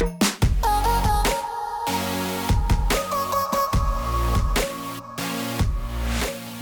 you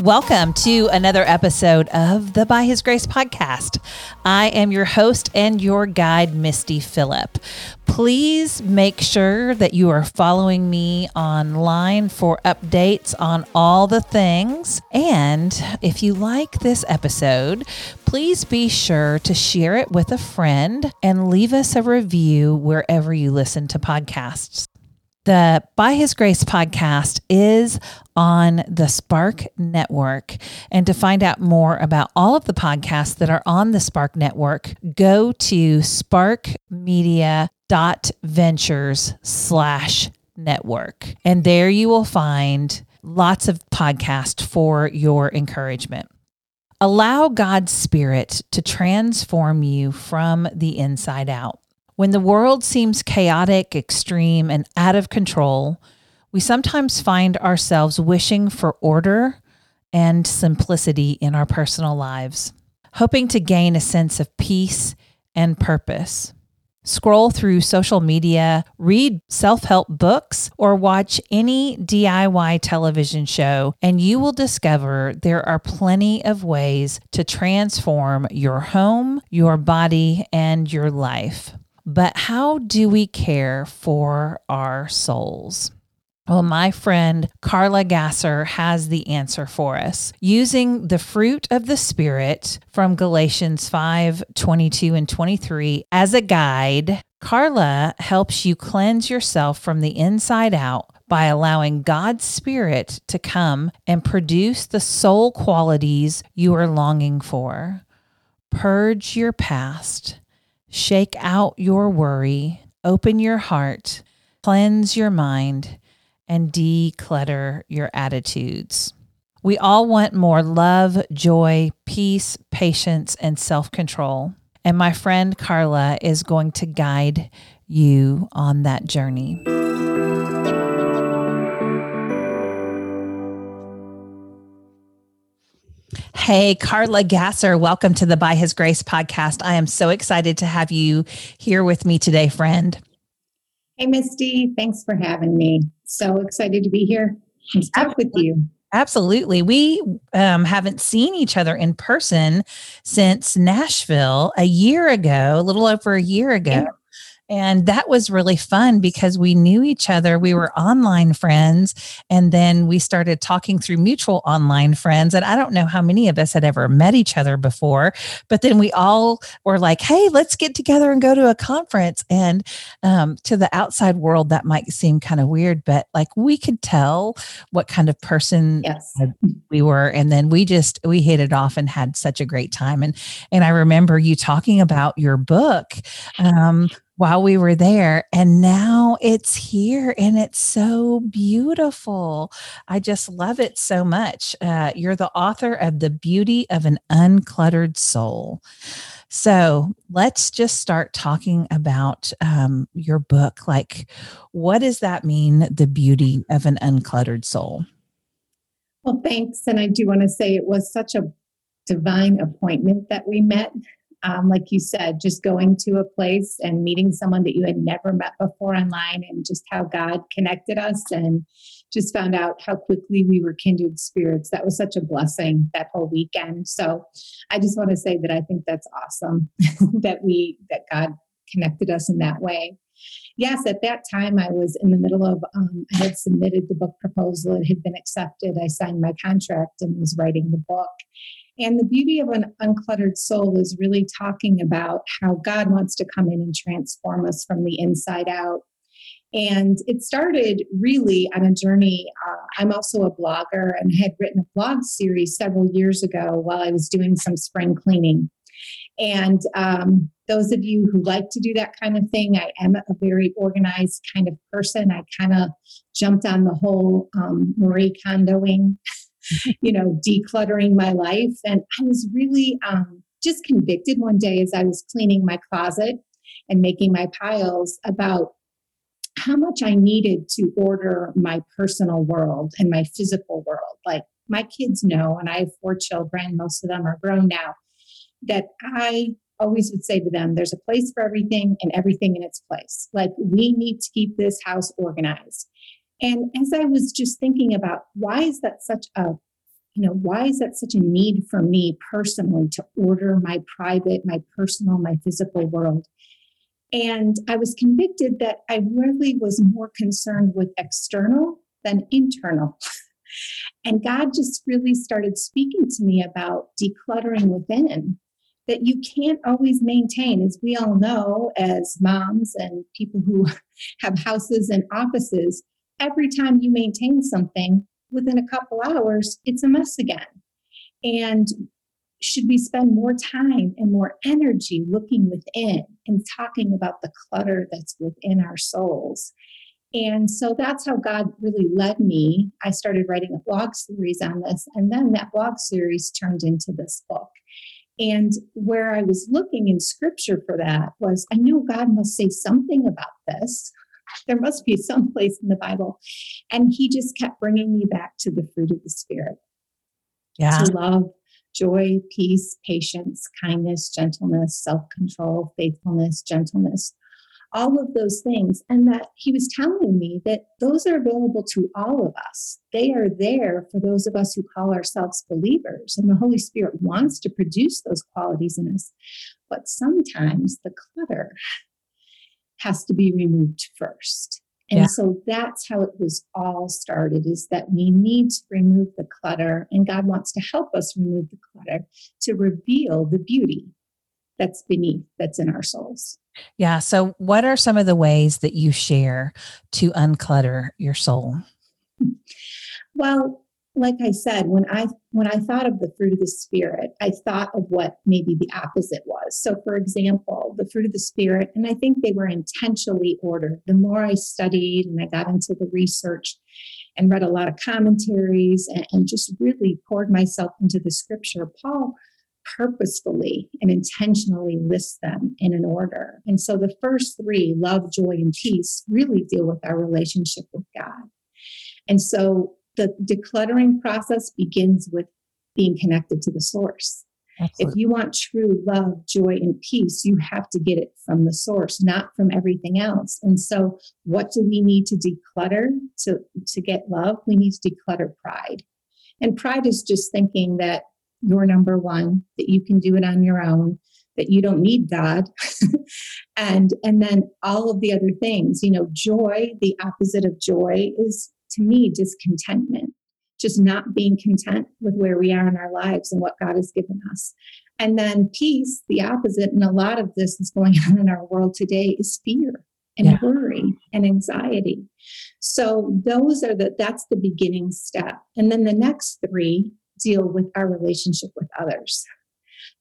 Welcome to another episode of the By His Grace podcast. I am your host and your guide, Misty Phillip. Please make sure that you are following me online for updates on all the things. And if you like this episode, please be sure to share it with a friend and leave us a review wherever you listen to podcasts. The By His Grace podcast is on the Spark Network. And to find out more about all of the podcasts that are on the Spark Network, go to sparkmedia.ventures slash network. And there you will find lots of podcasts for your encouragement. Allow God's Spirit to transform you from the inside out. When the world seems chaotic, extreme, and out of control, we sometimes find ourselves wishing for order and simplicity in our personal lives, hoping to gain a sense of peace and purpose. Scroll through social media, read self help books, or watch any DIY television show, and you will discover there are plenty of ways to transform your home, your body, and your life. But how do we care for our souls? Well, my friend Carla Gasser has the answer for us. Using the fruit of the Spirit from Galatians 5 22 and 23 as a guide, Carla helps you cleanse yourself from the inside out by allowing God's Spirit to come and produce the soul qualities you are longing for. Purge your past Shake out your worry, open your heart, cleanse your mind, and declutter your attitudes. We all want more love, joy, peace, patience, and self control. And my friend Carla is going to guide you on that journey. Hey, Carla Gasser, welcome to the By His Grace podcast. I am so excited to have you here with me today, friend. Hey, Misty. Thanks for having me. So excited to be here and talk with you. Absolutely. We um, haven't seen each other in person since Nashville a year ago, a little over a year ago. And that was really fun because we knew each other. We were online friends. And then we started talking through mutual online friends. And I don't know how many of us had ever met each other before. But then we all were like, hey, let's get together and go to a conference. And um, to the outside world, that might seem kind of weird, but like we could tell what kind of person yes. we were. And then we just, we hit it off and had such a great time. And, and I remember you talking about your book. Um, while we were there and now it's here and it's so beautiful. I just love it so much. Uh, you're the author of the beauty of an uncluttered soul. So let's just start talking about um, your book. Like what does that mean the beauty of an uncluttered soul? Well thanks and i do want to say it was such a divine appointment that we met um, like you said, just going to a place and meeting someone that you had never met before online and just how God connected us and just found out how quickly we were kindred spirits. That was such a blessing that whole weekend. So I just want to say that I think that's awesome that we, that God connected us in that way. Yes, at that time I was in the middle of, um, I had submitted the book proposal, it had been accepted. I signed my contract and was writing the book. And the beauty of an uncluttered soul is really talking about how God wants to come in and transform us from the inside out. And it started really on a journey. Uh, I'm also a blogger and had written a blog series several years ago while I was doing some spring cleaning. And um, those of you who like to do that kind of thing, I am a very organized kind of person. I kind of jumped on the whole um, Marie Kondoing you know, decluttering my life. And I was really um, just convicted one day as I was cleaning my closet and making my piles about how much I needed to order my personal world and my physical world. Like my kids know, and I have four children, most of them are grown now, that I always would say to them, there's a place for everything and everything in its place. Like we need to keep this house organized. And as I was just thinking about why is that such a you know, why is that such a need for me personally to order my private, my personal, my physical world? And I was convicted that I really was more concerned with external than internal. and God just really started speaking to me about decluttering within that you can't always maintain, as we all know, as moms and people who have houses and offices, every time you maintain something, within a couple hours, it's a mess again. And should we spend more time and more energy looking within and talking about the clutter that's within our souls? And so that's how God really led me. I started writing a blog series on this, and then that blog series turned into this book. And where I was looking in scripture for that was I know God must say something about this. There must be some place in the Bible. And He just kept bringing me back to the fruit of the Spirit. Yeah. To love, joy, peace, patience, kindness, gentleness, self control, faithfulness, gentleness, all of those things. And that he was telling me that those are available to all of us. They are there for those of us who call ourselves believers. And the Holy Spirit wants to produce those qualities in us. But sometimes the clutter has to be removed first. And yeah. so that's how it was all started is that we need to remove the clutter and God wants to help us remove the clutter to reveal the beauty that's beneath that's in our souls. Yeah, so what are some of the ways that you share to unclutter your soul? Well, like I said, when I when I thought of the fruit of the spirit, I thought of what maybe the opposite was. So, for example, the fruit of the spirit, and I think they were intentionally ordered. The more I studied and I got into the research and read a lot of commentaries and, and just really poured myself into the scripture, Paul purposefully and intentionally lists them in an order. And so the first three, love, joy, and peace, really deal with our relationship with God. And so the decluttering process begins with being connected to the source. Absolutely. If you want true love, joy, and peace, you have to get it from the source, not from everything else. And so, what do we need to declutter to, to get love? We need to declutter pride. And pride is just thinking that you're number one, that you can do it on your own, that you don't need God. and and then all of the other things, you know, joy, the opposite of joy is to me discontentment just not being content with where we are in our lives and what God has given us. And then peace, the opposite, and a lot of this is going on in our world today is fear and yeah. worry and anxiety. So those are the that's the beginning step. And then the next three deal with our relationship with others.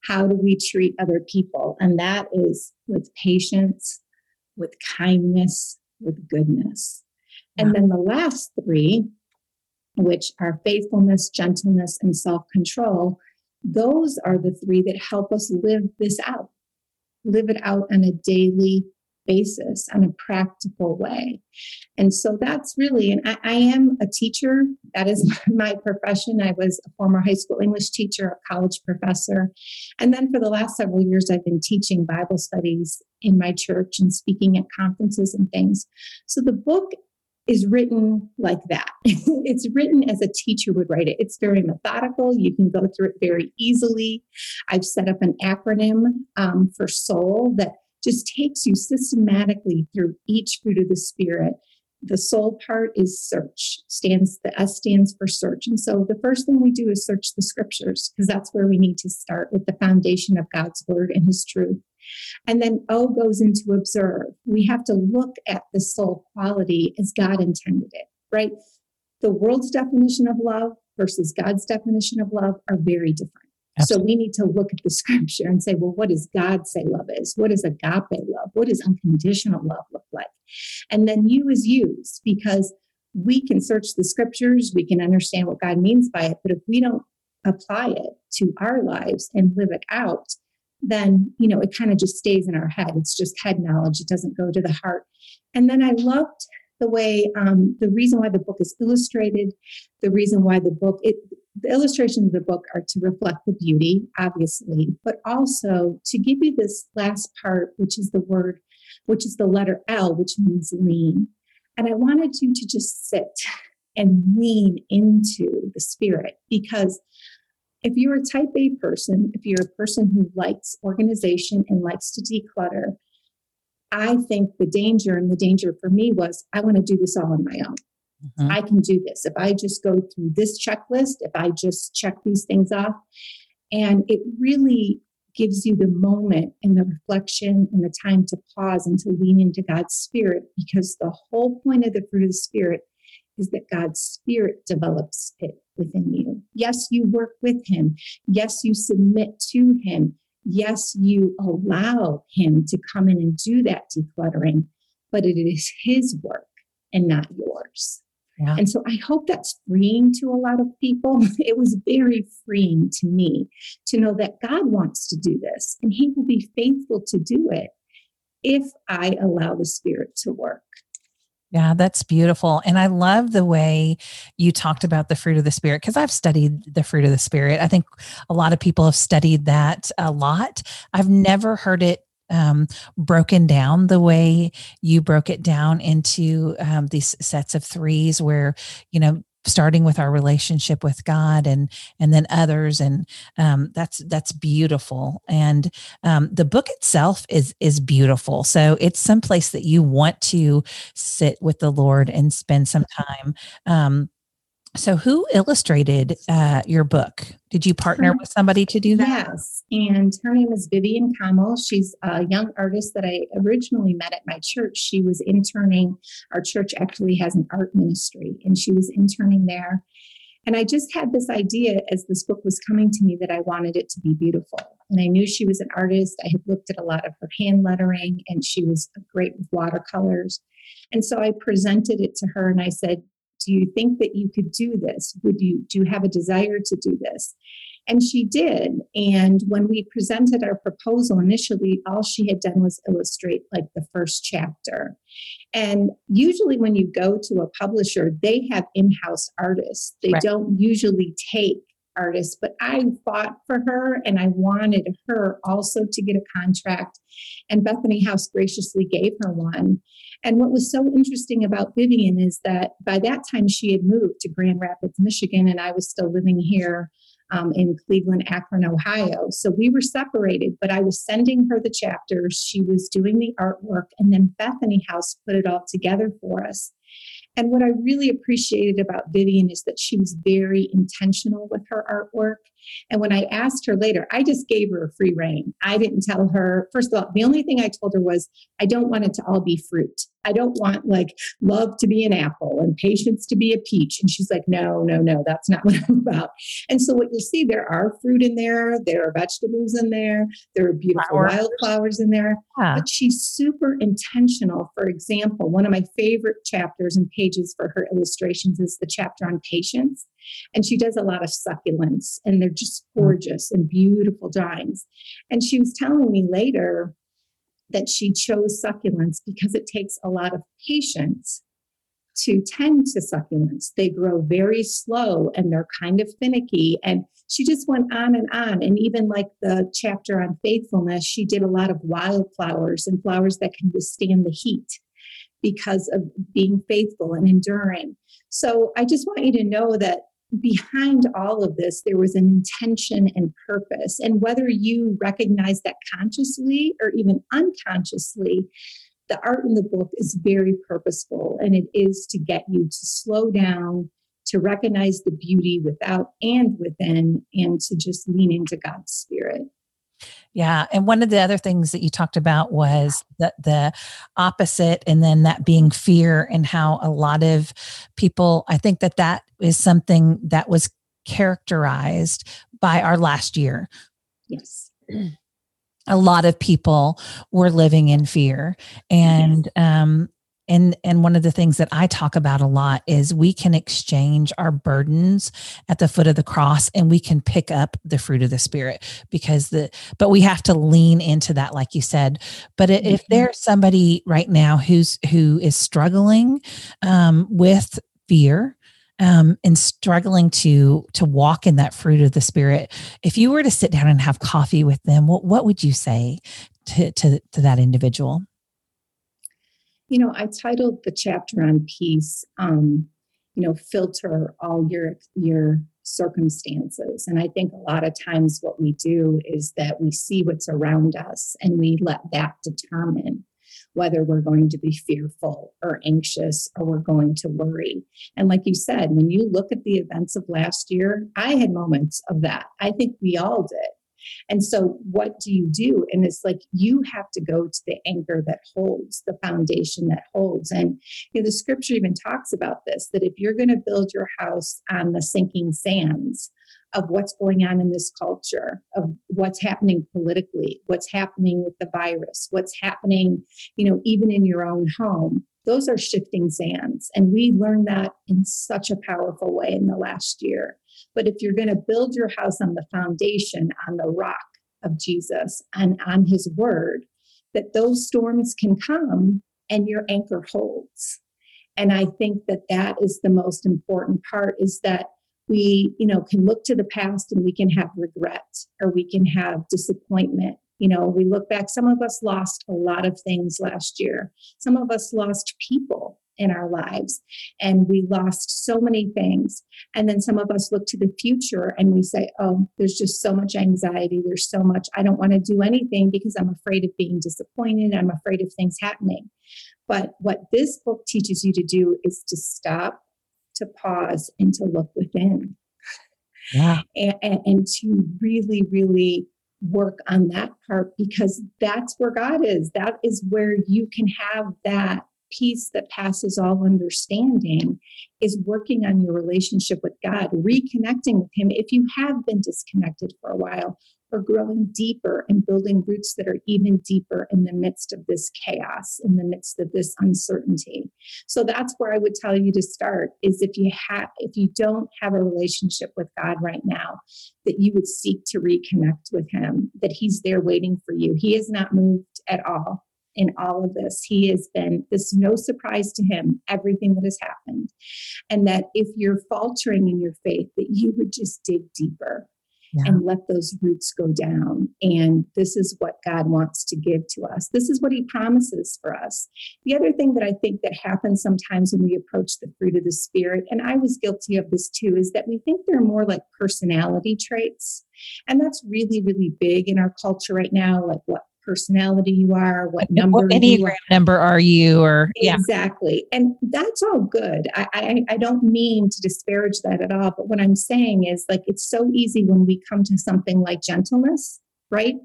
How do we treat other people? And that is with patience, with kindness, with goodness. And mm-hmm. then the last three, which are faithfulness, gentleness, and self control, those are the three that help us live this out, live it out on a daily basis, on a practical way. And so that's really, and I, I am a teacher. That is my profession. I was a former high school English teacher, a college professor. And then for the last several years, I've been teaching Bible studies in my church and speaking at conferences and things. So the book is written like that. it's written as a teacher would write it. It's very methodical. You can go through it very easily. I've set up an acronym um, for soul that just takes you systematically through each fruit of the spirit. The soul part is search, stands the S stands for search. And so the first thing we do is search the scriptures because that's where we need to start with the foundation of God's word and his truth. And then O goes into observe. We have to look at the soul quality as God intended it, right? The world's definition of love versus God's definition of love are very different. Absolutely. So we need to look at the scripture and say, well, what does God say love is? What is agape love? What does unconditional love look like? And then you is used because we can search the scriptures, we can understand what God means by it, but if we don't apply it to our lives and live it out, then you know it kind of just stays in our head. It's just head knowledge. It doesn't go to the heart. And then i loved the way um, the reason why the book is illustrated the reason why the book it the illustrations of the book are to reflect the beauty, obviously, but also to give you this last part, which is the word, which is the letter L, which means lean. And I wanted you to just sit and lean into the spirit because if you're a type A person, if you're a person who likes organization and likes to declutter, I think the danger and the danger for me was I want to do this all on my own. Mm-hmm. I can do this. If I just go through this checklist, if I just check these things off, and it really gives you the moment and the reflection and the time to pause and to lean into God's Spirit because the whole point of the fruit of the Spirit is that God's Spirit develops it within you. Yes, you work with Him. Yes, you submit to Him. Yes, you allow Him to come in and do that decluttering, but it is His work and not yours. Yeah. And so I hope that's freeing to a lot of people. It was very freeing to me to know that God wants to do this and He will be faithful to do it if I allow the Spirit to work. Yeah, that's beautiful. And I love the way you talked about the fruit of the Spirit because I've studied the fruit of the Spirit. I think a lot of people have studied that a lot. I've never heard it um, broken down the way you broke it down into um, these sets of threes where you know starting with our relationship with God and and then others. And um, that's that's beautiful. And um, the book itself is is beautiful. So it's some place that you want to sit with the Lord and spend some time. Um, so, who illustrated uh, your book? Did you partner with somebody to do that? Yes, and her name is Vivian Kamal. She's a young artist that I originally met at my church. She was interning. Our church actually has an art ministry, and she was interning there. And I just had this idea as this book was coming to me that I wanted it to be beautiful. And I knew she was an artist. I had looked at a lot of her hand lettering, and she was great with watercolors. And so I presented it to her and I said, do you think that you could do this? Would you do you have a desire to do this? And she did. And when we presented our proposal initially, all she had done was illustrate like the first chapter. And usually, when you go to a publisher, they have in house artists. They right. don't usually take artists, but I fought for her and I wanted her also to get a contract. And Bethany House graciously gave her one. And what was so interesting about Vivian is that by that time she had moved to Grand Rapids, Michigan, and I was still living here um, in Cleveland, Akron, Ohio. So we were separated, but I was sending her the chapters. She was doing the artwork, and then Bethany House put it all together for us. And what I really appreciated about Vivian is that she was very intentional with her artwork. And when I asked her later, I just gave her a free reign. I didn't tell her, first of all, the only thing I told her was, I don't want it to all be fruit. I don't want like love to be an apple and patience to be a peach. And she's like, no, no, no, that's not what I'm about. And so what you'll see, there are fruit in there, there are vegetables in there, there are beautiful flowers. wildflowers in there. Yeah. But she's super intentional. For example, one of my favorite chapters and pages for her illustrations is the chapter on patience. And she does a lot of succulents, and they're just mm. gorgeous and beautiful drawings. And she was telling me later that she chose succulents because it takes a lot of patience to tend to succulents. They grow very slow and they're kind of finicky. And she just went on and on. And even like the chapter on faithfulness, she did a lot of wildflowers and flowers that can withstand the heat because of being faithful and enduring. So I just want you to know that behind all of this, there was an intention and purpose. And whether you recognize that consciously or even unconsciously, the art in the book is very purposeful and it is to get you to slow down, to recognize the beauty without and within, and to just lean into God's spirit. Yeah. And one of the other things that you talked about was that the opposite, and then that being fear, and how a lot of people, I think that that is something that was characterized by our last year. Yes. A lot of people were living in fear. And um, and and one of the things that i talk about a lot is we can exchange our burdens at the foot of the cross and we can pick up the fruit of the spirit because the but we have to lean into that like you said but if mm-hmm. there's somebody right now who's who is struggling um, with fear um, and struggling to to walk in that fruit of the spirit if you were to sit down and have coffee with them what, what would you say to, to, to that individual you know i titled the chapter on peace um, you know filter all your your circumstances and i think a lot of times what we do is that we see what's around us and we let that determine whether we're going to be fearful or anxious or we're going to worry. And like you said, when you look at the events of last year, I had moments of that. I think we all did. And so, what do you do? And it's like you have to go to the anchor that holds, the foundation that holds. And you know, the scripture even talks about this that if you're going to build your house on the sinking sands of what's going on in this culture, of what's happening politically, what's happening with the virus, what's happening, you know, even in your own home, those are shifting sands. And we learned that in such a powerful way in the last year. But if you're going to build your house on the foundation, on the rock of Jesus and on his word, that those storms can come and your anchor holds. And I think that that is the most important part is that we, you know, can look to the past and we can have regret or we can have disappointment. You know, we look back, some of us lost a lot of things last year. Some of us lost people in our lives. And we lost so many things. And then some of us look to the future and we say oh there's just so much anxiety. There's so much. I don't want to do anything because i'm afraid of being disappointed. I'm afraid of things happening. But what this book teaches you to do is to stop to pause and to look within. Yeah. And, and, and to really really work on that part because that's where god is. That is where you can have that peace that passes all understanding is working on your relationship with God, reconnecting with Him if you have been disconnected for a while, or growing deeper and building roots that are even deeper in the midst of this chaos, in the midst of this uncertainty. So that's where I would tell you to start is if you have if you don't have a relationship with God right now, that you would seek to reconnect with him, that he's there waiting for you. He has not moved at all in all of this. He has been, this no surprise to him, everything that has happened. And that if you're faltering in your faith, that you would just dig deeper. Yeah. And let those roots go down. And this is what God wants to give to us. This is what He promises for us. The other thing that I think that happens sometimes when we approach the fruit of the Spirit, and I was guilty of this too, is that we think they're more like personality traits. And that's really, really big in our culture right now, like what personality you are, what number what enneagram number are you, or yeah. exactly. And that's all good. I, I I don't mean to disparage that at all, but what I'm saying is like it's so easy when we come to something like gentleness, right?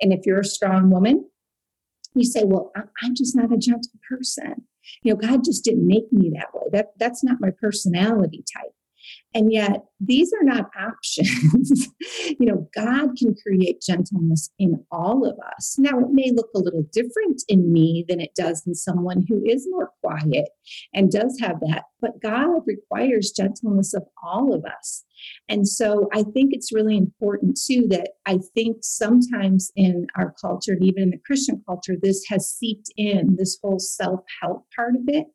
And if you're a strong woman, you say, "Well, I'm just not a gentle person." You know, God just didn't make me that way. That that's not my personality type. And yet, these are not options. you know, God can create gentleness in all of us. Now, it may look a little different in me than it does in someone who is more quiet and does have that, but God requires gentleness of all of us. And so I think it's really important too that I think sometimes in our culture and even in the Christian culture, this has seeped in this whole self help part of it.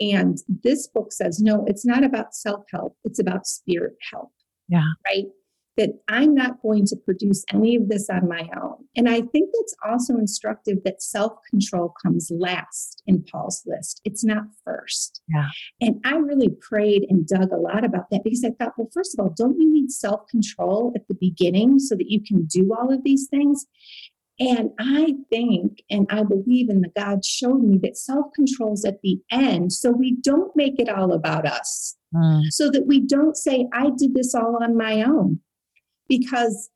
And this book says, no, it's not about self help, it's about spirit help. Yeah. Right. That I'm not going to produce any of this on my own. And I think it's also instructive that self control comes last in Paul's list. It's not first. Yeah. And I really prayed and dug a lot about that because I thought, well, first of all, don't you need self control at the beginning so that you can do all of these things? And I think and I believe in the God showed me that self control is at the end. So we don't make it all about us. Mm. So that we don't say, I did this all on my own. Because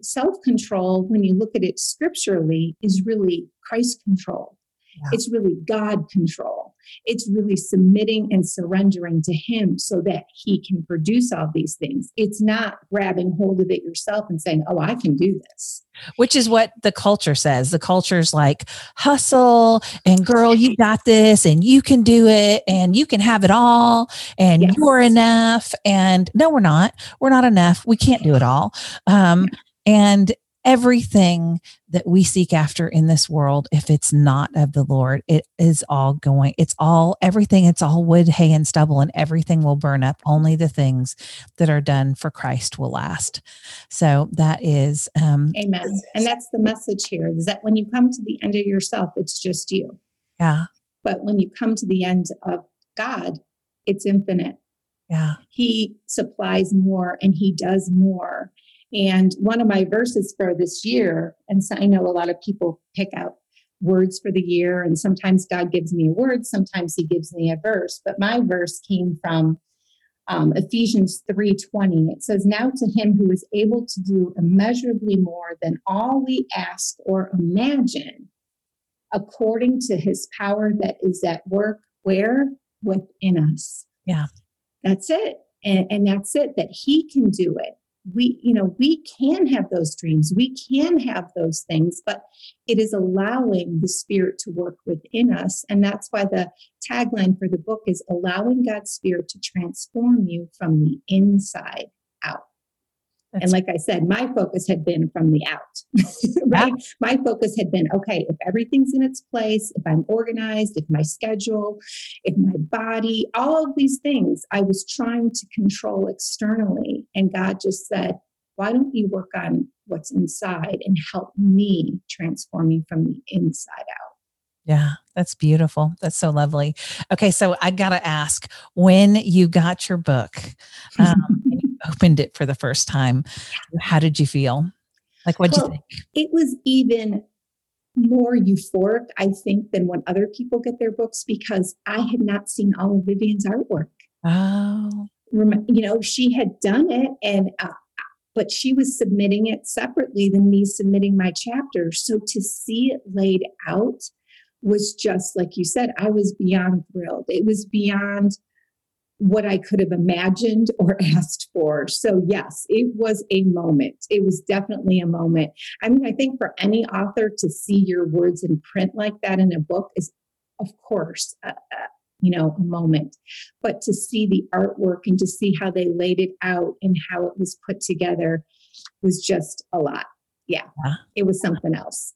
self control, when you look at it scripturally, is really Christ control. Yeah. It's really God control. It's really submitting and surrendering to Him so that He can produce all these things. It's not grabbing hold of it yourself and saying, Oh, I can do this. Which is what the culture says. The culture's like, hustle and girl, you got this and you can do it and you can have it all and yes. you're enough. And no, we're not. We're not enough. We can't do it all. Um, and everything that we seek after in this world, if it's not of the Lord, it is all going, it's all everything, it's all wood, hay, and stubble, and everything will burn up. Only the things that are done for Christ will last. So that is um Amen. And that's the message here is that when you come to the end of yourself, it's just you. Yeah. But when you come to the end of God, it's infinite. Yeah. He supplies more and he does more. And one of my verses for this year, and so I know a lot of people pick out words for the year, and sometimes God gives me a word, sometimes He gives me a verse. But my verse came from um, Ephesians 3:20. It says, "Now to Him who is able to do immeasurably more than all we ask or imagine, according to His power that is at work where within us." Yeah, that's it, and, and that's it. That He can do it we you know we can have those dreams we can have those things but it is allowing the spirit to work within us and that's why the tagline for the book is allowing god's spirit to transform you from the inside that's and like I said, my focus had been from the out, right? Yeah. My focus had been okay, if everything's in its place, if I'm organized, if my schedule, if my body, all of these things I was trying to control externally. And God just said, why don't you work on what's inside and help me transform you from the inside out? Yeah, that's beautiful. That's so lovely. Okay, so I got to ask when you got your book, um, opened it for the first time, how did you feel? Like, what did well, you think? It was even more euphoric, I think, than when other people get their books because I had not seen all of Vivian's artwork. Oh. You know, she had done it and, uh, but she was submitting it separately than me submitting my chapter. So to see it laid out was just like you said, I was beyond thrilled. It was beyond what I could have imagined or asked for. So, yes, it was a moment. It was definitely a moment. I mean, I think for any author to see your words in print like that in a book is, of course, a, a, you know, a moment. But to see the artwork and to see how they laid it out and how it was put together was just a lot. Yeah, yeah. it was something else.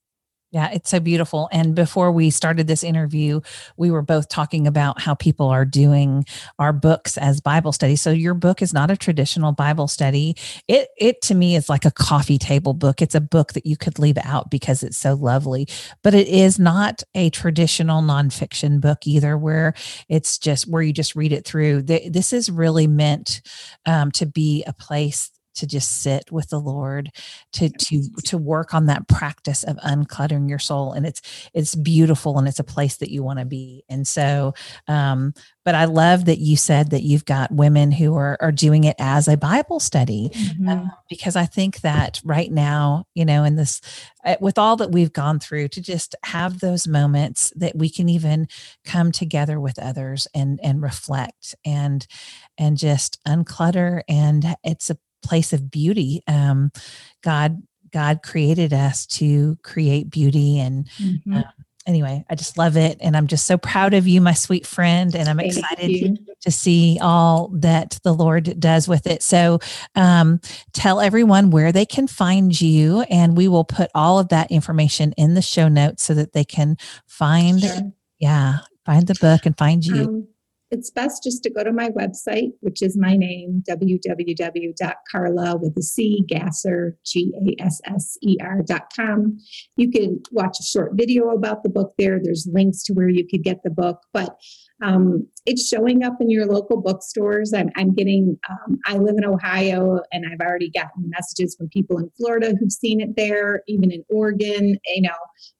Yeah, it's so beautiful. And before we started this interview, we were both talking about how people are doing our books as Bible studies. So your book is not a traditional Bible study. It it to me is like a coffee table book. It's a book that you could leave out because it's so lovely. But it is not a traditional nonfiction book either, where it's just where you just read it through. This is really meant um, to be a place to just sit with the lord to to to work on that practice of uncluttering your soul and it's it's beautiful and it's a place that you want to be and so um but i love that you said that you've got women who are are doing it as a bible study mm-hmm. uh, because i think that right now you know in this uh, with all that we've gone through to just have those moments that we can even come together with others and and reflect and and just unclutter and it's a place of beauty. Um, God God created us to create beauty and mm-hmm. uh, anyway, I just love it. And I'm just so proud of you, my sweet friend. And I'm Thank excited you. to see all that the Lord does with it. So um, tell everyone where they can find you. And we will put all of that information in the show notes so that they can find, sure. yeah, find the book and find you. Um, it's best just to go to my website, which is my name, www.carla with a C, Gasser, G A S S E R.com. You can watch a short video about the book there. There's links to where you could get the book. But um, it's showing up in your local bookstores. I'm, I'm getting, um, I live in Ohio and I've already gotten messages from people in Florida who've seen it there, even in Oregon, you know,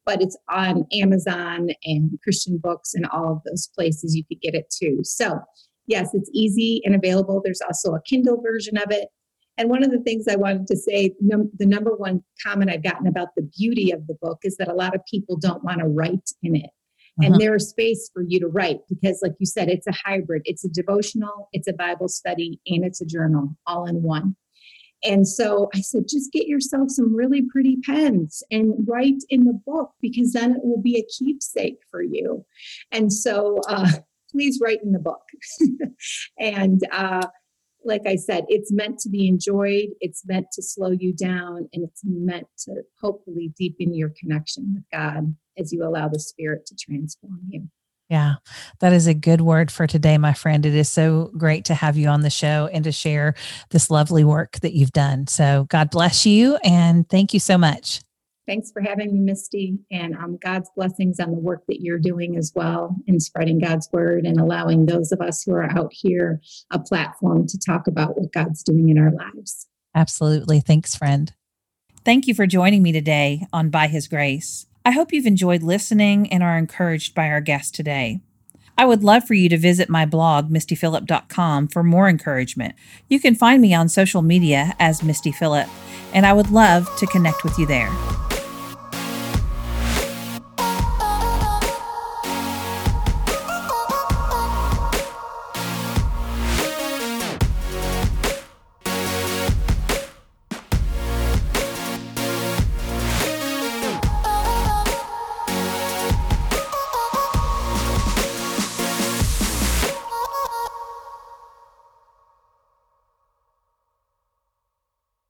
but it's on Amazon and Christian books and all of those places you could get it too. So, yes, it's easy and available. There's also a Kindle version of it. And one of the things I wanted to say, num- the number one comment I've gotten about the beauty of the book is that a lot of people don't want to write in it and uh-huh. there's space for you to write because like you said it's a hybrid. It's a devotional it's a bible study and it's a journal all in one. And so i said just get yourself some really pretty pens and write in the book because then it will be a keepsake for you. And so uh, please write in the book. And uh, like I said, it's meant to be enjoyed, it's meant to slow you down, and it's meant to hopefully deepen your connection with God as you allow the Spirit to transform you. Yeah, that is a good word for today, my friend. It is so great to have you on the show and to share this lovely work that you've done. So, God bless you and thank you so much. Thanks for having me, Misty, and um, God's blessings on the work that you're doing as well in spreading God's word and allowing those of us who are out here a platform to talk about what God's doing in our lives. Absolutely. Thanks, friend. Thank you for joining me today on By His Grace. I hope you've enjoyed listening and are encouraged by our guest today. I would love for you to visit my blog, mistyphillip.com, for more encouragement. You can find me on social media as Misty Phillip, and I would love to connect with you there.